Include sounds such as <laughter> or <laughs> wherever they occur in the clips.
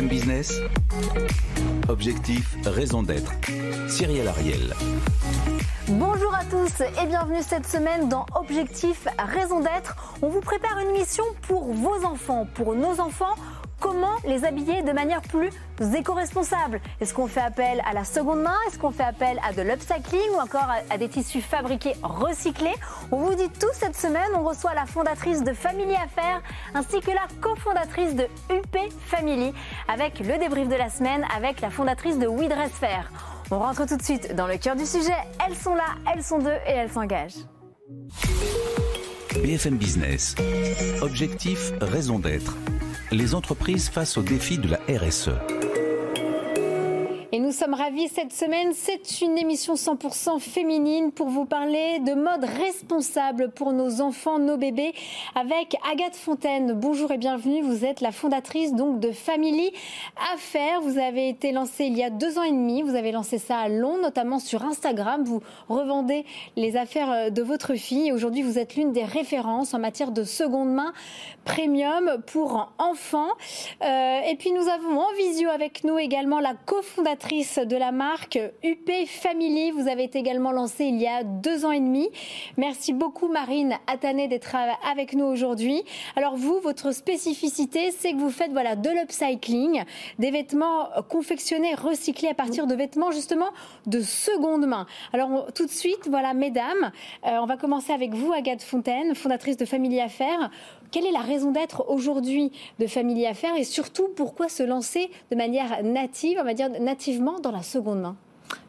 BFM Business. Objectif, raison d'être. Cyril Ariel. Bonjour à tous et bienvenue cette semaine dans Objectif, raison d'être. On vous prépare une mission pour vos enfants, pour nos enfants Comment les habiller de manière plus éco-responsable Est-ce qu'on fait appel à la seconde main? Est-ce qu'on fait appel à de l'upcycling ou encore à, des tissus fabriqués recyclés? On vous dit tout cette semaine. On reçoit la fondatrice de Family Affaires ainsi que la cofondatrice de UP Family avec le débrief de la semaine avec la fondatrice de We Dress Fair. On rentre tout de suite dans le cœur du sujet. Elles sont là, elles sont deux et elles s'engagent. BFM Business. Objectif, raison d'être les entreprises face au défi de la RSE. Nous sommes ravis cette semaine. C'est une émission 100% féminine pour vous parler de mode responsable pour nos enfants, nos bébés, avec Agathe Fontaine. Bonjour et bienvenue. Vous êtes la fondatrice donc de Family Affaires. Vous avez été lancée il y a deux ans et demi. Vous avez lancé ça à Londres, notamment sur Instagram. Vous revendez les affaires de votre fille. Aujourd'hui, vous êtes l'une des références en matière de seconde main premium pour enfants. Euh, et puis nous avons en visio avec nous également la cofondatrice de la marque UP Family. Vous avez été également lancé il y a deux ans et demi. Merci beaucoup Marine Atané d'être avec nous aujourd'hui. Alors vous, votre spécificité, c'est que vous faites voilà de l'upcycling, des vêtements confectionnés, recyclés à partir de vêtements justement de seconde main. Alors tout de suite, voilà mesdames, euh, on va commencer avec vous, Agathe Fontaine, fondatrice de Family Affaires. Quelle est la raison d'être aujourd'hui de Family Affaires et surtout pourquoi se lancer de manière native, on va dire nativement dans la seconde main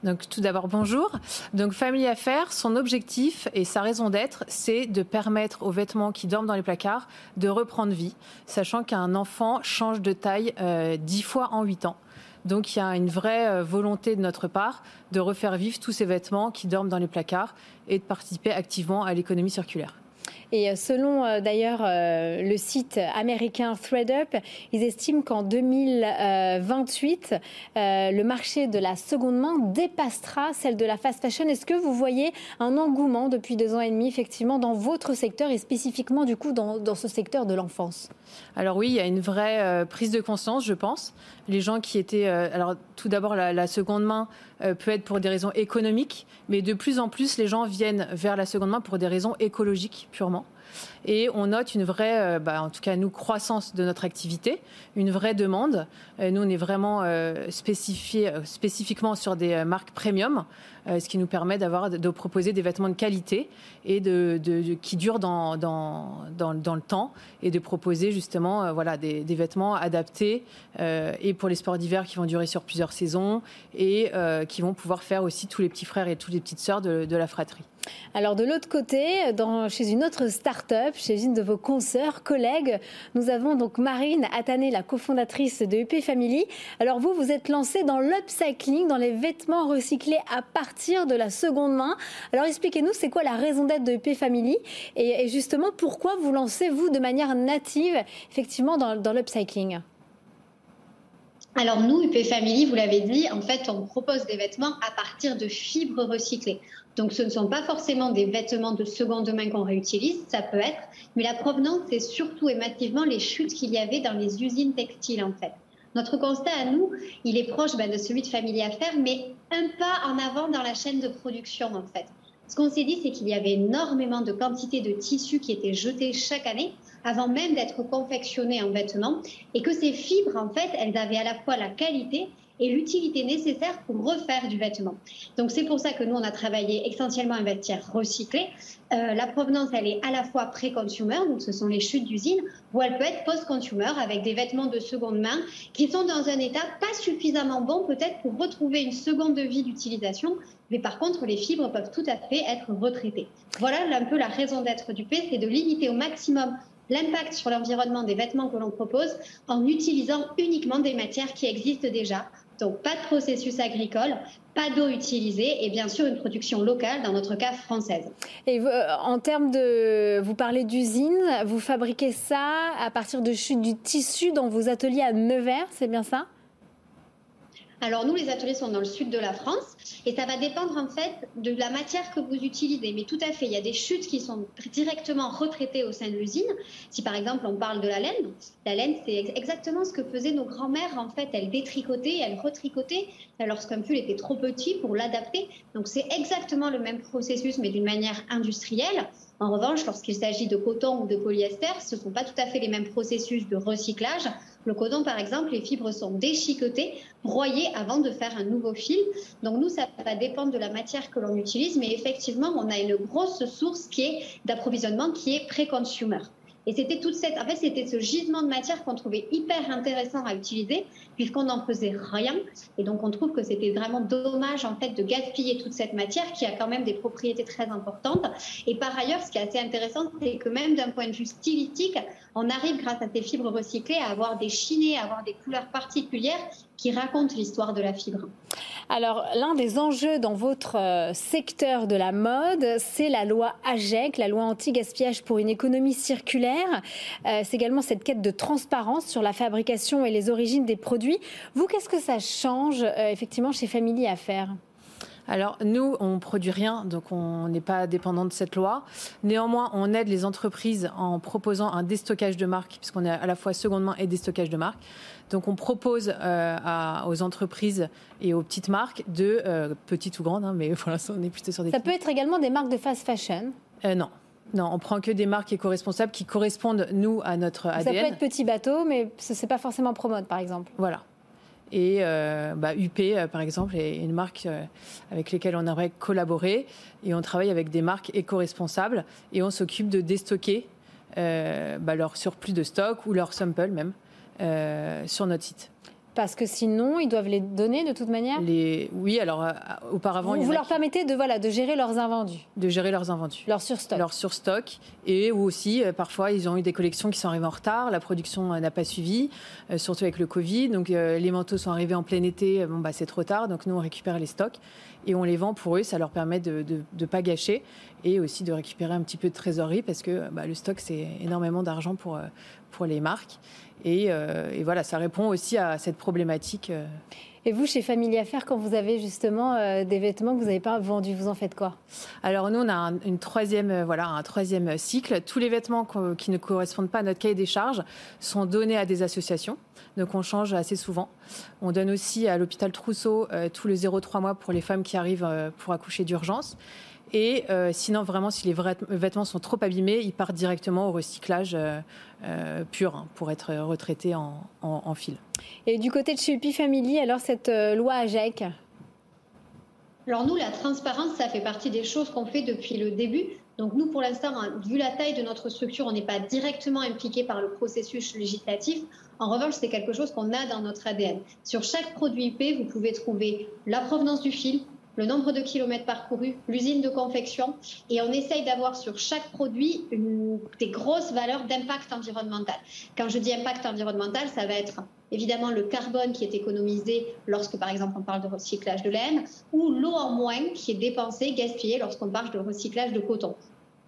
donc tout d'abord bonjour. Donc Family Affaires, son objectif et sa raison d'être, c'est de permettre aux vêtements qui dorment dans les placards de reprendre vie, sachant qu'un enfant change de taille euh, fois en huit ans. Donc il y a une vraie euh, volonté de notre part de refaire vivre tous ces vêtements qui dorment dans les placards et de participer activement à l'économie circulaire. Et euh, selon euh, d'ailleurs euh, le site américain ThreadUp, ils estiment qu'en 2028, le marché de la seconde main dépassera celle de la fast fashion. Est-ce que vous voyez un engouement depuis deux ans et demi, effectivement, dans votre secteur et spécifiquement, du coup, dans, ce secteur de l'enfance? Alors oui, il y a une vraie prise de conscience, je pense. Les gens qui étaient... alors tout d'abord, la, seconde main peut être pour des raisons économiques, mais de plus en plus, les gens viennent vers la seconde main pour des raisons écologiques purement. Et on note une vraie, euh, bah, en tout cas nous, croissance de notre activité, une vraie demande. Euh, nous, on est vraiment euh, spécifié spécifiquement sur des marques premium, ce qui nous permet d'avoir de proposer des vêtements de qualité et de, qui durent dans, dans, dans, le temps et de proposer justement voilà, des, vêtements adaptés et pour les sports d'hiver qui vont durer sur plusieurs saisons et qui vont pouvoir faire aussi tous les petits frères et toutes les petites sœurs de, la fratrie. Alors de l'autre côté, chez une autre start-up, chez une de vos consoeurs, collègues, nous avons donc Marine Atané, la cofondatrice de UP Family. Alors vous, vous êtes lancée dans l'upcycling, dans les vêtements recyclés à partir de la seconde main. Alors expliquez-nous, c'est quoi la raison d'être de UP Family et, justement pourquoi vous lancez-vous de manière native effectivement dans, dans l'upcycling? Alors nous, UP Family, vous l'avez dit, en fait, on propose des vêtements à partir de fibres recyclées. Donc ce ne sont pas forcément des vêtements de seconde main qu'on réutilise, ça peut être, mais la provenance, c'est surtout et massivement les chutes qu'il y avait dans les usines textiles en fait. Notre constat à nous, il est proche ben, de celui de Family Affaires, mais un pas en avant dans la chaîne de production en fait. Ce qu'on s'est dit, c'est qu'il y avait énormément de quantités de tissus qui étaient jetés chaque année avant même d'être confectionnés en vêtements et que ces fibres, en fait, elles avaient à la fois la qualité et l'utilité nécessaire pour refaire du vêtement. Donc c'est pour ça que nous, on a travaillé essentiellement un vestiaire recyclé. Euh, la provenance, elle est à la fois pré-consumer, donc ce sont les chutes d'usine, ou elle peut être post-consumer avec des vêtements de seconde main qui sont dans un état pas suffisamment bon peut-être pour retrouver une seconde vie d'utilisation, mais par contre, les fibres peuvent tout à fait être retraitées. Voilà un peu la raison d'être du P, c'est de limiter au maximum l'impact sur l'environnement des vêtements que l'on propose en utilisant uniquement des matières qui existent déjà donc pas de processus agricole, pas d'eau utilisée et bien sûr une production locale, dans notre cas française. Et euh, en termes de, vous parlez d'usine, vous fabriquez ça à partir de du tissu dans vos ateliers à Nevers, c'est bien ça? Alors nous, les ateliers sont dans le sud de la France et ça va dépendre en fait de la matière que vous utilisez. Mais tout à fait, il y a des chutes qui sont directement retraitées au sein de l'usine. Si par exemple on parle de la laine, la laine c'est exactement ce que faisaient nos grands-mères en fait. Elles détricotaient, elles retricotaient lorsqu'un pull était trop petit pour l'adapter. Donc c'est exactement le même processus mais d'une manière industrielle. En revanche, lorsqu'il s'agit de coton ou de polyester, ce ne sont pas tout à fait les mêmes processus de recyclage. Le coton, par exemple, les fibres sont déchiquetées, broyées avant de faire un nouveau fil. Donc nous, ça va dépendre de la matière que l'on utilise, mais effectivement, on a une grosse source qui est d'approvisionnement qui est pré-consumer. Et c'était toute cette, en fait, c'était ce gisement de matière qu'on trouvait hyper intéressant à utiliser, puisqu'on n'en faisait rien. Et donc, on trouve que c'était vraiment dommage, en fait, de gaspiller toute cette matière qui a quand même des propriétés très importantes. Et par ailleurs, ce qui est assez intéressant, c'est que même d'un point de vue stylistique, on arrive, grâce à ces fibres recyclées, à avoir des chinés, à avoir des couleurs particulières qui racontent l'histoire de la fibre. Alors, l'un des enjeux dans votre euh, secteur de la mode, c'est la loi AGEC, la loi anti-gaspillage pour une économie circulaire. Euh, c'est également cette quête de transparence sur la fabrication et les origines des produits. Vous, qu'est-ce que ça change euh, effectivement chez Family Affaires? Alors nous, on ne produit rien, donc on n'est pas dépendant de cette loi. Néanmoins, on aide les entreprises en proposant un déstockage de marque, puisqu'on est à la fois seconde main et déstockage de marque. Donc on propose euh, aux entreprises et aux petites marques, de euh, petites ou grandes, hein, mais <laughs> pour l'instant on est plutôt sur des. Ça peut être également des marques de fast fashion. Euh, non. Non, on prend que des marques éco-responsables qui correspondent, nous, à notre ADN. Ça peut être petit bateau, mais ce n'est pas forcément Promode, par exemple. Voilà. Et euh, bah, UP, euh, par exemple, est une marque euh, avec laquelle on aimerait collaborer. Et on travaille avec des marques éco-responsables et on s'occupe de déstocker bah, leur surplus de stock ou leur sample même sur notre site. Parce que sinon, ils doivent les donner de toute manière? Les... Oui, alors euh, auparavant... Vous, vous leur permettez de, voilà, de gérer leurs invendus? De gérer leurs invendus. Leur surstock. Leur surstock. Et ou aussi, euh, parfois, ils ont eu des collections qui sont arrivées en retard, la production euh, n'a pas suivi, surtout avec le Covid. Donc les manteaux sont arrivés en plein été, bon, bah, c'est trop tard, donc nous, on récupère les stocks et on les vend pour eux. Ça leur permet de ne pas gâcher et aussi de récupérer un petit peu de trésorerie parce que bah, le stock, c'est énormément d'argent pour, pour les marques. Euh, et, voilà, ça répond aussi à cette problématique. Euh. Et vous, chez Family Affaires, quand vous avez justement euh, des vêtements que vous n'avez pas vendus, vous en faites quoi? Alors nous, on a un, troisième, voilà, un troisième cycle. Tous les vêtements qui ne correspondent pas à notre cahier des charges sont donnés à des associations. Donc on change assez souvent. On donne aussi à l'hôpital Trousseau tous les 0,3 mois pour les femmes qui arrivent pour accoucher d'urgence. Et euh, sinon, vraiment, si les vêtements sont trop abîmés, ils partent directement au recyclage euh, euh, pur hein, pour être retraités en, fil. Et du côté de chez Upi Family, alors cette loi AGEC? Alors nous, la transparence, ça fait partie des choses qu'on fait depuis le début. Donc nous, pour l'instant, hein, vu la taille de notre structure, on n'est pas directement impliqué par le processus législatif. En revanche, c'est quelque chose qu'on a dans notre ADN. Sur chaque produit IP, vous pouvez trouver la provenance du fil, le nombre de kilomètres parcourus, l'usine de confection, et on essaye d'avoir sur chaque produit des grosses valeurs d'impact environnemental. Quand je dis impact environnemental, ça va être évidemment le carbone qui est économisé lorsque, par exemple, on parle de recyclage de laine, ou l'eau en moins qui est dépensée, gaspillée lorsqu'on parle de recyclage de coton.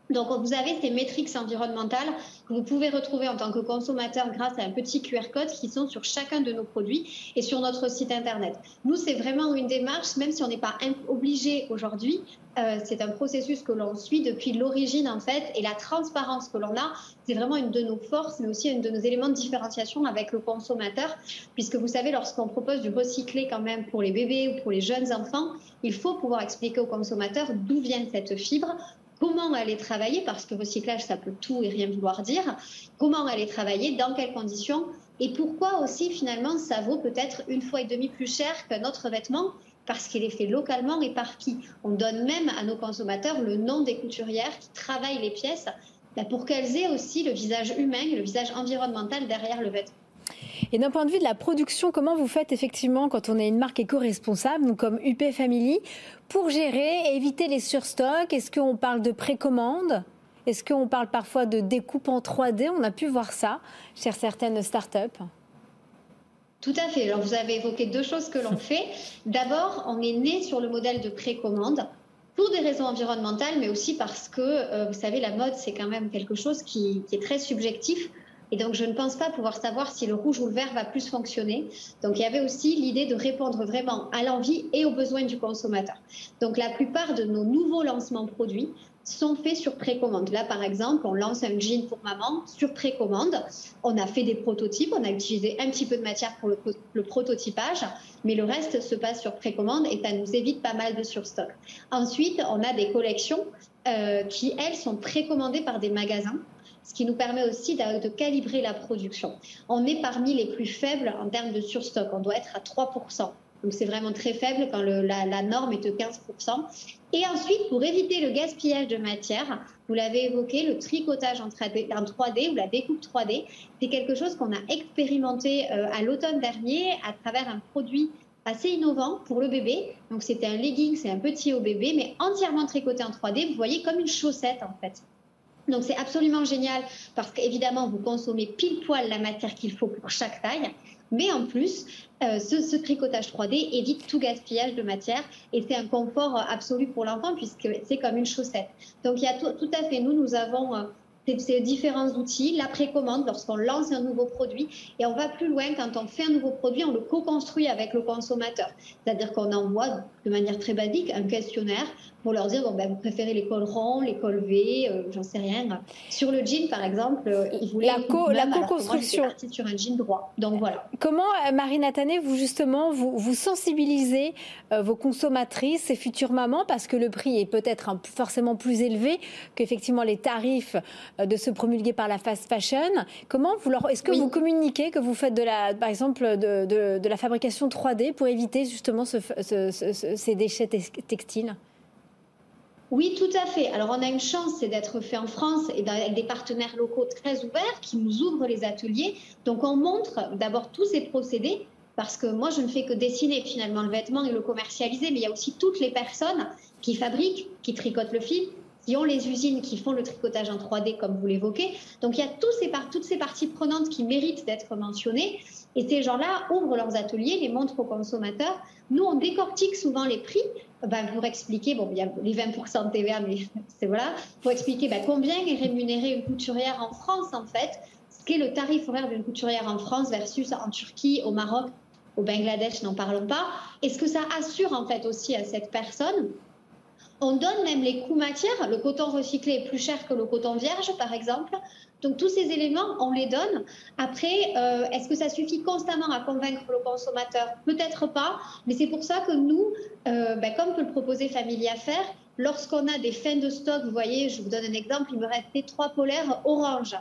Donc, vous avez ces métriques environnementales que vous pouvez retrouver en tant que consommateur grâce à un petit QR code qui sont sur chacun de nos produits et sur notre site Internet. Nous, c'est vraiment une démarche, même si on n'est pas obligé aujourd'hui, euh, c'est un processus que l'on suit depuis l'origine, en fait, et la transparence que l'on a, c'est vraiment une de nos forces, mais aussi une de nos éléments de différenciation avec le consommateur, puisque vous savez, lorsqu'on propose du recyclé quand même pour les bébés ou pour les jeunes enfants, il faut pouvoir expliquer au consommateur d'où vient cette fibre, comment elle est travaillée, parce que recyclage, ça peut tout et rien vouloir dire, comment elle est travaillée, dans quelles conditions, et pourquoi aussi finalement ça vaut peut-être une fois et demie plus cher qu'un autre vêtement, parce qu'il est fait localement et par qui? On donne même à nos consommateurs le nom des couturières qui travaillent les pièces bah, pour qu'elles aient aussi le visage humain, le visage environnemental derrière le vêtement. Et d'un point de vue de la production, comment vous faites effectivement quand on est une marque éco-responsable, comme UP Family, pour gérer et éviter les surstocks? Est-ce qu'on parle de précommande? Est-ce qu'on parle parfois de découpe en 3D On a pu voir ça chez certaines startups. Tout à fait. Alors, vous avez évoqué deux choses que l'on fait. D'abord, on est né sur le modèle de précommande pour des raisons environnementales, mais aussi parce que, euh, vous savez, la mode, c'est quand même quelque chose qui, est très subjectif. Et donc, je ne pense pas pouvoir savoir si le rouge ou le vert va plus fonctionner. Donc, il y avait aussi l'idée de répondre vraiment à l'envie et aux besoins du consommateur. Donc, la plupart de nos nouveaux lancements produits sont faits sur précommande. Là, par exemple, on lance un jean pour maman sur précommande. On a fait des prototypes, on a utilisé un petit peu de matière pour le, prototypage, mais le reste se passe sur précommande et ça nous évite pas mal de surstock. Ensuite, on a des collections euh, qui, elles, sont précommandées par des magasins ce qui nous permet aussi de, calibrer la production. On est parmi les plus faibles en termes de surstock. On doit être à 3%. Donc c'est vraiment très faible quand la, norme est de 15%. Et ensuite, pour éviter le gaspillage de matière, vous l'avez évoqué, le tricotage en 3D, ou la découpe 3D, c'est quelque chose qu'on a expérimenté euh, à l'automne dernier à travers un produit assez innovant pour le bébé. Donc c'était un legging, c'est un petit au bébé, mais entièrement tricoté en 3D. Vous voyez comme une chaussette en fait. Donc c'est absolument génial parce qu'évidemment vous consommez pile poil la matière qu'il faut pour chaque taille. Mais en plus, euh, ce, tricotage 3D évite tout gaspillage de matière et c'est un confort absolu pour l'enfant puisque c'est comme une chaussette. Donc il y a tout, tout à fait, nous, nous avons euh, ces différents outils, la précommande lorsqu'on lance un nouveau produit et on va plus loin quand on fait un nouveau produit, on le co-construit avec le consommateur. C'est-à-dire qu'on envoie de manière très basique un questionnaire pour leur dire bon, ben, vous préférez les cols ronds, les cols V, euh, j'en sais rien. Sur le jean, par exemple, euh, ils voulaient la, co la co-construction sur un jean droit. Donc voilà. Comment, euh, Marine Atané, vous justement vous, vous sensibilisez vos consommatrices, ces futures mamans, parce que le prix est peut-être forcément plus élevé qu'effectivement les tarifs de se promulguer par la fast fashion. Comment vous leur, est-ce que vous communiquez que vous faites de la, par exemple, de, de, la fabrication 3D pour éviter justement ce, ces déchets textiles? Oui, tout à fait. Alors, on a une chance, c'est d'être fait en France et avec des partenaires locaux très ouverts qui nous ouvrent les ateliers. Donc, on montre d'abord tous ces procédés parce que moi, je ne fais que dessiner finalement le vêtement et le commercialiser, mais il y a aussi toutes les personnes qui fabriquent, qui tricotent le fil, qui ont les usines qui font le tricotage en 3D, comme vous l'évoquez. Donc, il y a toutes ces parties prenantes qui méritent d'être mentionnées. Et ces gens-là ouvrent leurs ateliers, les montrent aux consommateurs. Nous, on décortique souvent les prix ben, pour expliquer, bon, il y a les 20% de TVA, mais <laughs> c'est voilà, pour expliquer ben, combien est rémunérée une couturière en France, en fait, ce qu'est le tarif horaire d'une couturière en France versus en Turquie, au Maroc, au Bangladesh, n'en parlons pas, et ce que ça assure, en fait, aussi à cette personne. On donne même les coûts matières. Le coton recyclé est plus cher que le coton vierge, par exemple. Donc tous ces éléments, on les donne. Après, euh, est-ce que ça suffit constamment à convaincre le consommateur? Peut-être pas, mais c'est pour ça que nous, euh, ben, comme peut le proposer Family Affaires, lorsqu'on a des fins de stock, vous voyez, je vous donne un exemple, il me restait trois polaires orange.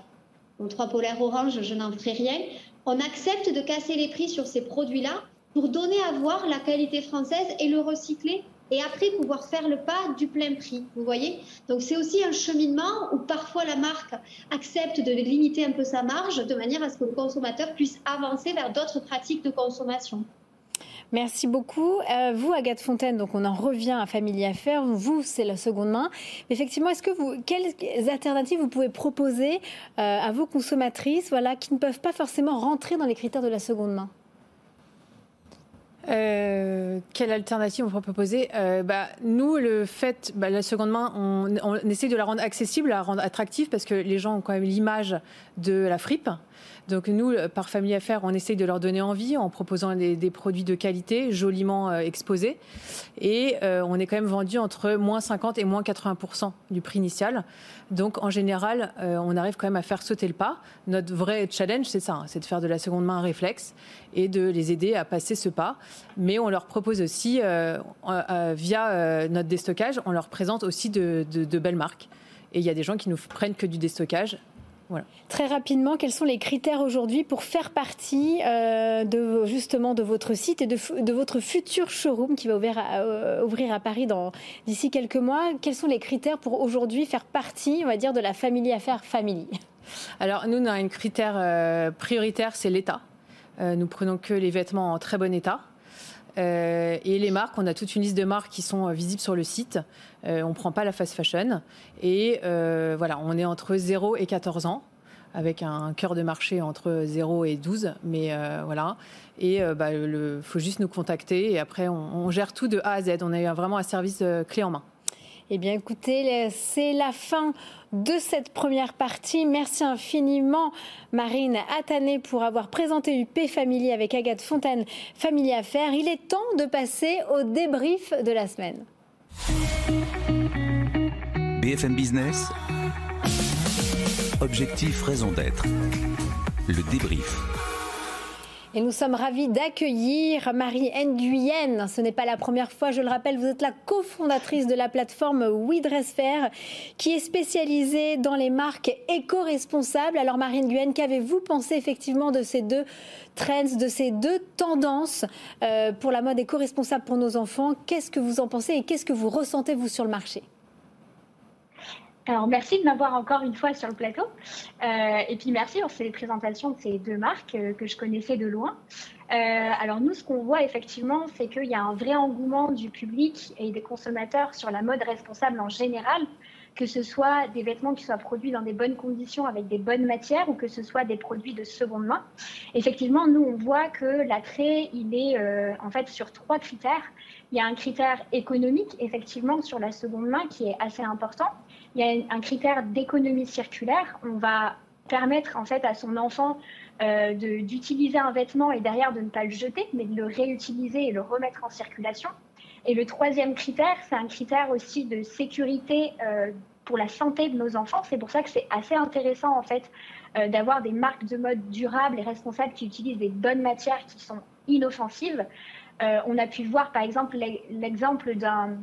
Trois polaires orange, je n'en ferai rien. On accepte de casser les prix sur ces produits-là pour donner à voir la qualité française et le recycler et après pouvoir faire le pas du plein prix. Vous voyez Donc c'est aussi un cheminement où parfois la marque accepte de limiter un peu sa marge de manière à ce que le consommateur puisse avancer vers d'autres pratiques de consommation. Merci beaucoup. Euh, vous, Agathe Fontaine, donc on en revient à Famille Affaires. Vous, c'est la seconde main. Effectivement, est-ce que vous, quelles alternatives vous pouvez proposer euh, à vos consommatrices, voilà, qui ne peuvent pas forcément rentrer dans les critères de la seconde main? Euh, quelle alternative on pourrait proposer euh, bah, Nous, le fait, bah, la seconde main, on, on, essaie de la rendre accessible, la rendre attractive, parce que les gens ont quand même l'image de la fripe. Donc nous, euh, par Famille Affaires, on essaye de leur donner envie en proposant des, produits de qualité, joliment euh, exposés. Et euh, on est quand même vendu entre moins 50 et moins 80% du prix initial. Donc en général, on arrive quand même à faire sauter le pas. Notre vrai challenge, c'est ça, hein, c'est de faire de la seconde main un réflexe et de les aider à passer ce pas. Mais on leur propose aussi, via notre déstockage, on leur présente aussi de, belles marques. Et il y a des gens qui nous prennent que du déstockage Très rapidement, quels sont les critères aujourd'hui pour faire partie euh, de, justement de votre site et de, votre futur showroom qui va ouvrir à, euh, ouvrir à Paris d'ici quelques mois? Quels sont les critères pour aujourd'hui faire partie, on va dire, de la famille affaires family? Alors nous, on a un critère euh, prioritaire, c'est l'état. nous prenons que les vêtements en très bon état. Et les marques, on a toute une liste de marques qui sont visibles sur le site. on ne prend pas la fast fashion. Et voilà, on est entre 0 et 14 ans avec un cœur de marché entre 0 et 12. Mais euh, voilà. Et il euh, bah, faut juste nous contacter et après, on, gère tout de A à Z. On a vraiment un service euh, clé en main. Eh bien, écoutez, c'est la fin de cette première partie. Merci infiniment, Marine Attané, pour avoir présenté UP Family avec Agathe Fontaine, Family Affaires. Il est temps de passer au débrief de la semaine. BFM Business. Objectif, raison d'être. Le débrief. Et nous sommes ravis d'accueillir Marie Nguyen. Ce n'est pas la première fois, je le rappelle, vous êtes la cofondatrice de la plateforme WeDressFair qui est spécialisée dans les marques éco-responsables. Alors Marie Nguyen, qu'avez-vous pensé effectivement de ces deux trends, de ces deux tendances euh, pour la mode éco-responsable pour nos enfants? Qu'est-ce que vous en pensez et qu'est-ce que vous ressentez vous sur le marché? Alors, merci de m'avoir encore une fois sur le plateau. Euh, et puis, merci pour ces présentations de ces deux marques euh, que je connaissais de loin. Euh, alors, nous, ce qu'on voit effectivement, c'est qu'il y a un vrai engouement du public et des consommateurs sur la mode responsable en général, que ce soit des vêtements qui soient produits dans des bonnes conditions avec des bonnes matières ou que ce soit des produits de seconde main. Effectivement, nous, on voit que l'attrait, il est en fait sur trois critères. Il y a un critère économique, effectivement, sur la seconde main qui est assez important. Il y a un critère d'économie circulaire. On va permettre en fait à son enfant euh, d'utiliser un vêtement et derrière de ne pas le jeter, mais de le réutiliser et le remettre en circulation. Et le troisième critère, c'est un critère aussi de sécurité euh, pour la santé de nos enfants. C'est pour ça que c'est assez intéressant en fait euh, d'avoir des marques de mode durables et responsables qui utilisent des bonnes matières qui sont inoffensives. On a pu voir par exemple l'exemple d'un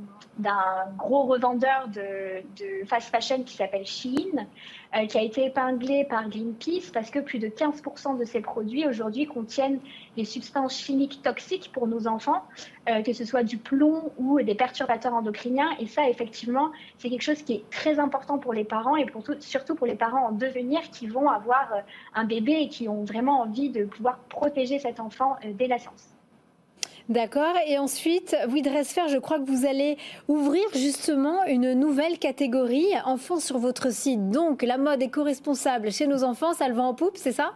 gros revendeur de, fast fashion qui s'appelle Shein, euh, qui a été épinglé par Greenpeace parce que plus de 15% de ses produits aujourd'hui contiennent des substances chimiques toxiques pour nos enfants, euh, que ce soit du plomb ou des perturbateurs endocriniens. Et ça, effectivement, c'est quelque chose qui est très important pour les parents et surtout pour les parents en devenir qui vont avoir un bébé et qui ont vraiment envie de pouvoir protéger cet enfant dès la naissance. D'accord. Et ensuite, faire je crois que vous allez ouvrir justement une nouvelle catégorie enfants sur votre site. Donc, la mode éco-responsable chez nos enfants, ça le vend en poupe, c'est ça?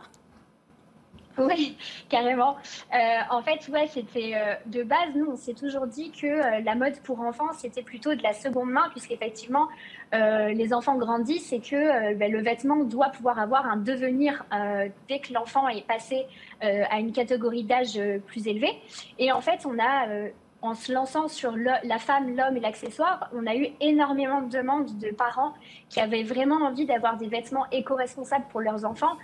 <laughs> Oui, carrément. Euh, en fait, c'était euh, de base, nous, on s'est toujours dit que euh, la mode pour enfants, c'était plutôt de la seconde main, puisqu'effectivement, les enfants grandissent et que ben, le vêtement doit pouvoir avoir un devenir dès que l'enfant est passé à une catégorie d'âge plus élevée. Et en fait, on a en se lançant sur la femme, l'homme et l'accessoire, on a eu énormément de demandes de parents qui avaient vraiment envie d'avoir des vêtements éco-responsables pour leurs enfants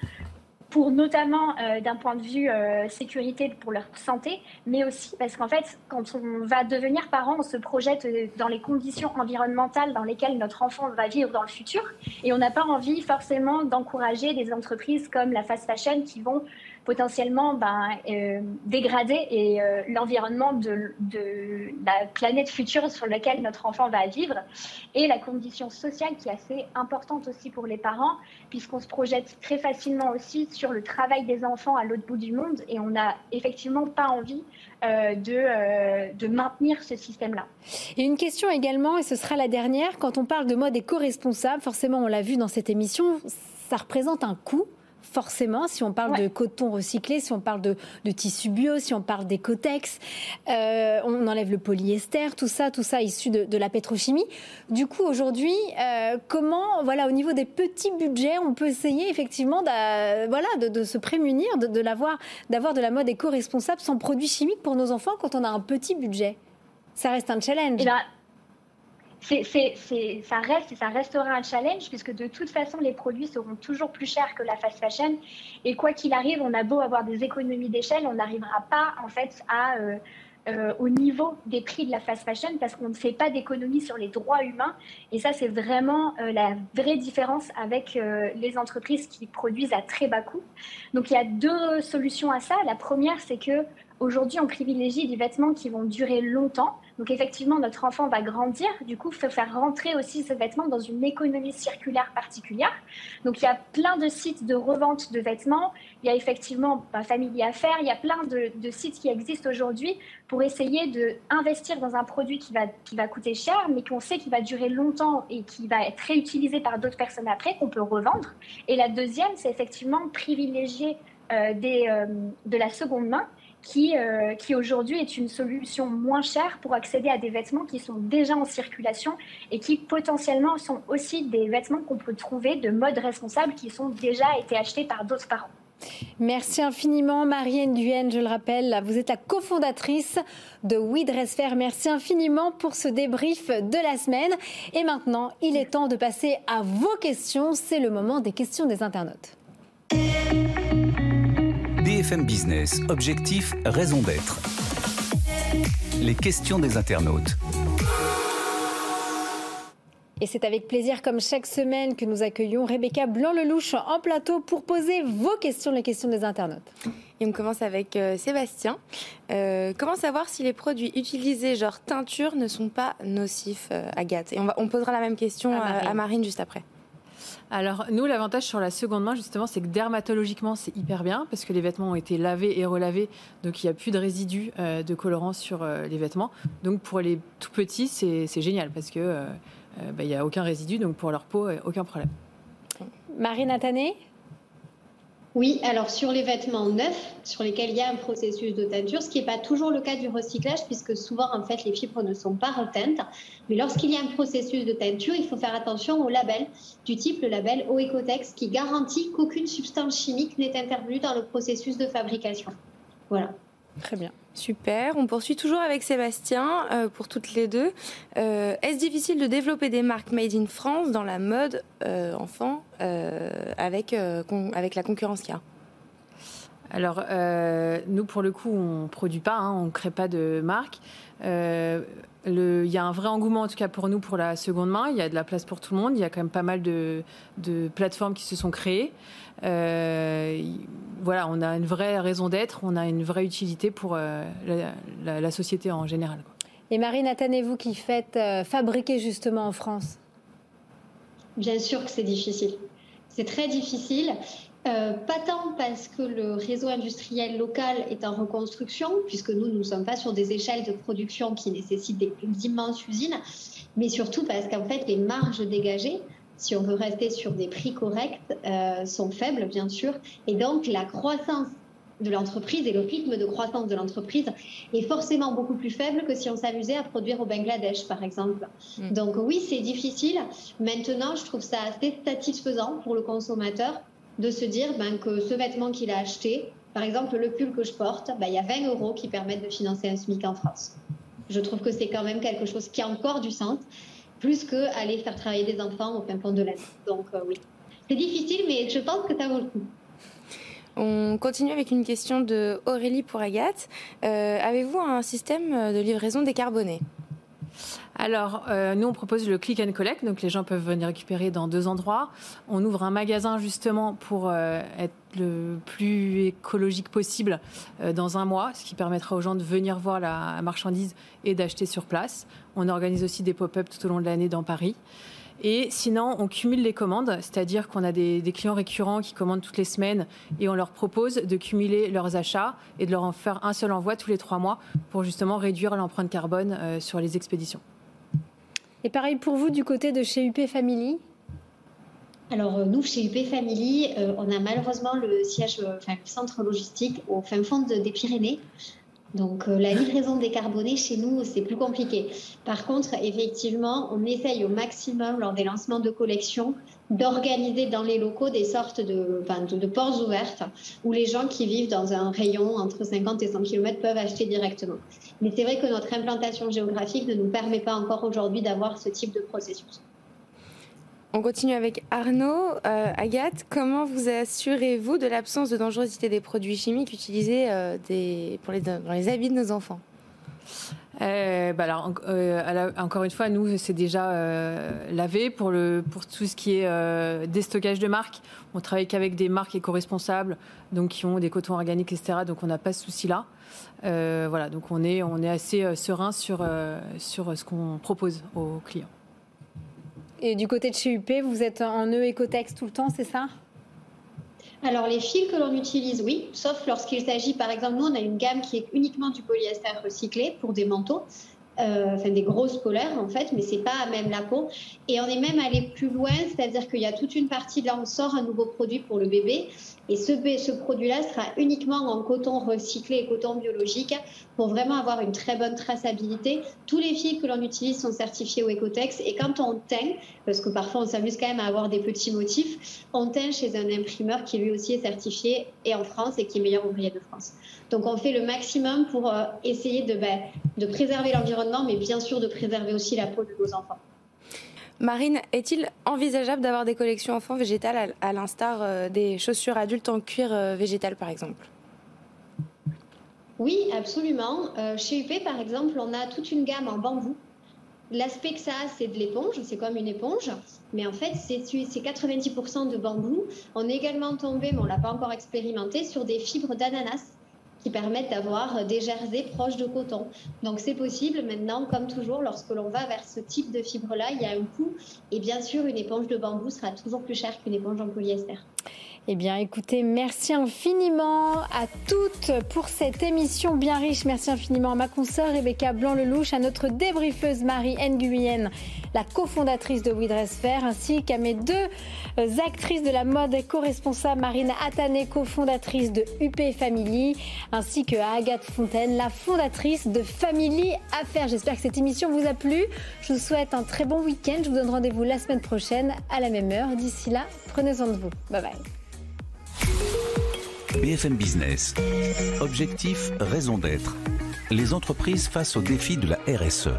pour notamment euh, d'un point de vue euh, sécurité pour leur santé, mais aussi parce qu'en fait, quand on va devenir parent, on se projette euh, dans les conditions environnementales dans lesquelles notre enfant va vivre dans le futur, et on n'a pas envie forcément d'encourager des entreprises comme la fast fashion qui vont potentiellement ben, euh, dégrader et euh, l'environnement de, la planète future sur laquelle notre enfant va vivre et la condition sociale qui est assez importante aussi pour les parents puisqu'on se projette très facilement aussi sur le travail des enfants à l'autre bout du monde et on n'a effectivement pas envie euh, de, de maintenir ce système-là. Et une question également, et ce sera la dernière, quand on parle de mode éco-responsable, forcément on l'a vu dans cette émission, ça représente un coût forcément, si on parle de coton recyclé, si on parle de, tissu bio, si on parle d'écotex, euh, on enlève le polyester, tout ça, tout ça issu de, la pétrochimie. Du coup, aujourd'hui, euh, comment, voilà, au niveau des petits budgets, on peut essayer effectivement, voilà, de, se prémunir, de, l'avoir, d'avoir de la mode éco-responsable sans produits chimiques pour nos enfants quand on a un petit budget? Ça reste un challenge. Eh ben, c'est, ça reste et ça restera un challenge puisque de toute façon, les produits seront toujours plus chers que la fast fashion. Et quoi qu'il arrive, on a beau avoir des économies d'échelle, on n'arrivera pas en fait à, euh, euh, au niveau des prix de la fast fashion parce qu'on ne fait pas d'économie sur les droits humains. Et ça, c'est vraiment euh, la vraie différence avec les entreprises qui produisent à très bas coût. Donc il y a deux solutions à ça. La première, c'est que Aujourd'hui, on privilégie des vêtements qui vont durer longtemps. Donc effectivement, notre enfant va grandir. Du coup, il faut faire rentrer aussi ce vêtement dans une économie circulaire particulière. Donc il y a plein de sites de revente de vêtements. Il y a effectivement bah, Family Affaires. Il y a plein de, sites qui existent aujourd'hui pour essayer d'investir dans un produit qui va, qui va coûter cher, mais qu'on sait qu'il va durer longtemps et qui va être réutilisé par d'autres personnes après, qu'on peut revendre. Et la deuxième, c'est effectivement privilégier euh, euh, de la seconde main qui, euh, qui aujourd'hui est une solution moins chère pour accéder à des vêtements qui sont déjà en circulation et qui potentiellement sont aussi des vêtements qu'on peut trouver de mode responsable qui sont déjà été achetés par d'autres parents. Merci infiniment, Marianne Duenne. Je le rappelle, vous êtes la cofondatrice de We Dress. Merci infiniment pour ce débrief de la semaine. Et maintenant, il est temps de passer à vos questions. C'est le moment des questions des internautes. BFM Business, objectif, raison d'être. Les questions des internautes. Et c'est avec plaisir, comme chaque semaine, que nous accueillons Rebecca Blanc-Lelouch en plateau pour poser vos questions, les questions des internautes. Et on commence avec euh, Sébastien. Euh, comment savoir si les produits utilisés, genre teinture, ne sont pas nocifs, euh, Agathe Et on, on, posera la même question à Marine juste après. Alors, nous, l'avantage sur la seconde main, justement, c'est que dermatologiquement, c'est hyper bien parce que les vêtements ont été lavés et relavés. Donc, il n'y a plus de résidus de colorants sur les vêtements. Donc, pour les tout petits, c'est génial parce que euh, bah, il n'y a aucun résidu, donc pour leur peau, euh, aucun problème. Marine Atané oui, alors sur les vêtements neufs, sur lesquels il y a un processus de teinture, ce qui n'est pas toujours le cas du recyclage, puisque souvent, en fait, les fibres ne sont pas reteintes. Mais lorsqu'il y a un processus de teinture, il faut faire attention au label du type le label OECOTEX, qui garantit qu'aucune substance chimique n'est intervenue dans le processus de fabrication. Voilà. Très bien. Super. On poursuit toujours avec Sébastien euh, pour toutes les deux. Euh, est-ce difficile de développer des marques made in France dans la mode euh, enfant avec, avec la concurrence qu'il y a? Alors, nous, pour le coup, on ne produit pas, hein, on ne crée pas de marque. il y a un vrai engouement, en tout cas pour nous, pour la seconde main. Il y a de la place pour tout le monde. Il y a quand même pas mal de, de plateformes qui se sont créées. Euh, voilà, on a une vraie raison d'être, on a une vraie utilité pour euh, la, société en général. Et Marie Nathan, vous qui faites euh, fabriquer justement en France? Bien sûr que c'est difficile. C'est très difficile. Pas tant parce que le réseau industriel local est en reconstruction, puisque nous, nous ne sommes pas sur des échelles de production qui nécessitent des immenses usines, mais surtout parce qu'en fait, les marges dégagées si on veut rester sur des prix corrects, euh, sont faibles, bien sûr. Et donc, la croissance de l'entreprise et le rythme de croissance de l'entreprise est forcément beaucoup plus faible que si on s'amusait à produire au Bangladesh, par exemple. Mm. Donc oui, c'est difficile. Maintenant, je trouve ça assez satisfaisant pour le consommateur de se dire ben, que ce vêtement qu'il a acheté, par exemple le pull que je porte, ben, il y a 20 euros qui permettent de financer un SMIC en France. Je trouve que c'est quand même quelque chose qui a encore du sens plus qu'aller faire travailler des enfants au fond de l'année. Donc euh, oui, c'est difficile, mais je pense que ça vaut le coup. On continue avec une question de Aurélie pour Agathe. Euh, avez-vous un système de livraison décarboné? Alors, euh, nous, on propose le click and collect, donc les gens peuvent venir récupérer dans deux endroits. On ouvre un magasin justement pour être le plus écologique possible dans un mois, ce qui permettra aux gens de venir voir la marchandise et d'acheter sur place. On organise aussi des pop-up tout au long de l'année dans Paris. Et sinon, on cumule les commandes, c'est-à-dire qu'on a des, clients récurrents qui commandent toutes les semaines et on leur propose de cumuler leurs achats et de leur en faire un seul envoi tous les trois mois pour justement réduire l'empreinte carbone euh, sur les expéditions. Et pareil pour vous du côté de chez UP Family alors euh, nous, chez UP Family, euh, on a malheureusement le siège, enfin le centre logistique au fin fond des Pyrénées. Donc euh, la livraison décarbonée chez nous, c'est plus compliqué. Par contre, effectivement, on essaye au maximum lors des lancements de collections d'organiser dans les locaux des sortes de, de, portes ouvertes où les gens qui vivent dans un rayon entre 50 et 100 km peuvent acheter directement. Mais c'est vrai que notre implantation géographique ne nous permet pas encore aujourd'hui d'avoir ce type de processus. On continue avec Arnaud. Euh, Agathe, comment vous assurez-vous de l'absence de dangerosité des produits chimiques utilisés euh, pour dans les habits de nos enfants? Euh, bah alors, encore une fois, nous, c'est déjà lavé pour, tout ce qui est déstockage de marques. On travaille qu'avec des marques éco-responsables, donc qui ont des cotons organiques, etc. Donc, on n'a pas ce souci-là. voilà, donc on est, assez serein sur, ce qu'on propose aux clients. Et du côté de chez UP, vous êtes en E Ecotex tout le temps, c'est ça? Alors les fils que l'on utilise, oui, sauf lorsqu'il s'agit, par exemple, nous on a une gamme qui est uniquement du polyester recyclé pour des manteaux. euh, enfin des grosses polaires en fait, mais c'est pas même la peau. Et on est même allé plus loin, c'est-à-dire qu'il y a toute une partie de là on sort un nouveau produit pour le bébé et ce, ce produit-là sera uniquement en coton recyclé et coton biologique pour vraiment avoir une très bonne traçabilité. Tous les fils que l'on utilise sont certifiés au Ecotex et quand on teint, parce que parfois on s'amuse quand même à avoir des petits motifs, on teint chez un imprimeur qui lui aussi est certifié et en France et qui est meilleur ouvrier de France. Donc on fait le maximum pour euh, essayer de, ben, de préserver l'environnement, mais bien sûr de préserver aussi la peau de nos enfants. Marine, est-il envisageable d'avoir des collections enfants végétales à, l'instar euh, des chaussures adultes en cuir euh, végétal, par exemple? Oui, absolument. Euh, chez UP, par exemple, on a toute une gamme en bambou. L'aspect que ça a, c'est de l'éponge, c'est comme une éponge, mais en fait, c'est 90% de bambou. On est également tombé, mais on ne l'a pas encore expérimenté, sur des fibres d'ananas qui permettent d'avoir des jerseys proches de coton. Donc c'est possible maintenant, comme toujours, lorsque l'on va vers ce type de fibre-là, il y a un coût. Et bien sûr, une éponge de bambou sera toujours plus chère qu'une éponge en polyester. Eh bien, écoutez, merci infiniment à toutes pour cette émission bien riche. Merci infiniment à ma consoeur Rebecca Blanc-Lelouch, à notre débriefeuse Marie Nguyen, la cofondatrice de We Fair, ainsi qu'à mes deux euh, actrices de la mode éco-responsable, Marine Atane, cofondatrice de UP Family, ainsi que Agathe Fontaine, la fondatrice de Family Affaires. J'espère que cette émission vous a plu. Je vous souhaite un très bon week-end. Je vous donne rendez-vous la semaine prochaine à la même heure. D'ici là, prenez soin de vous. Bye bye. BFM Business. Objectif, raison d'être. Les entreprises face aux défis de la RSE.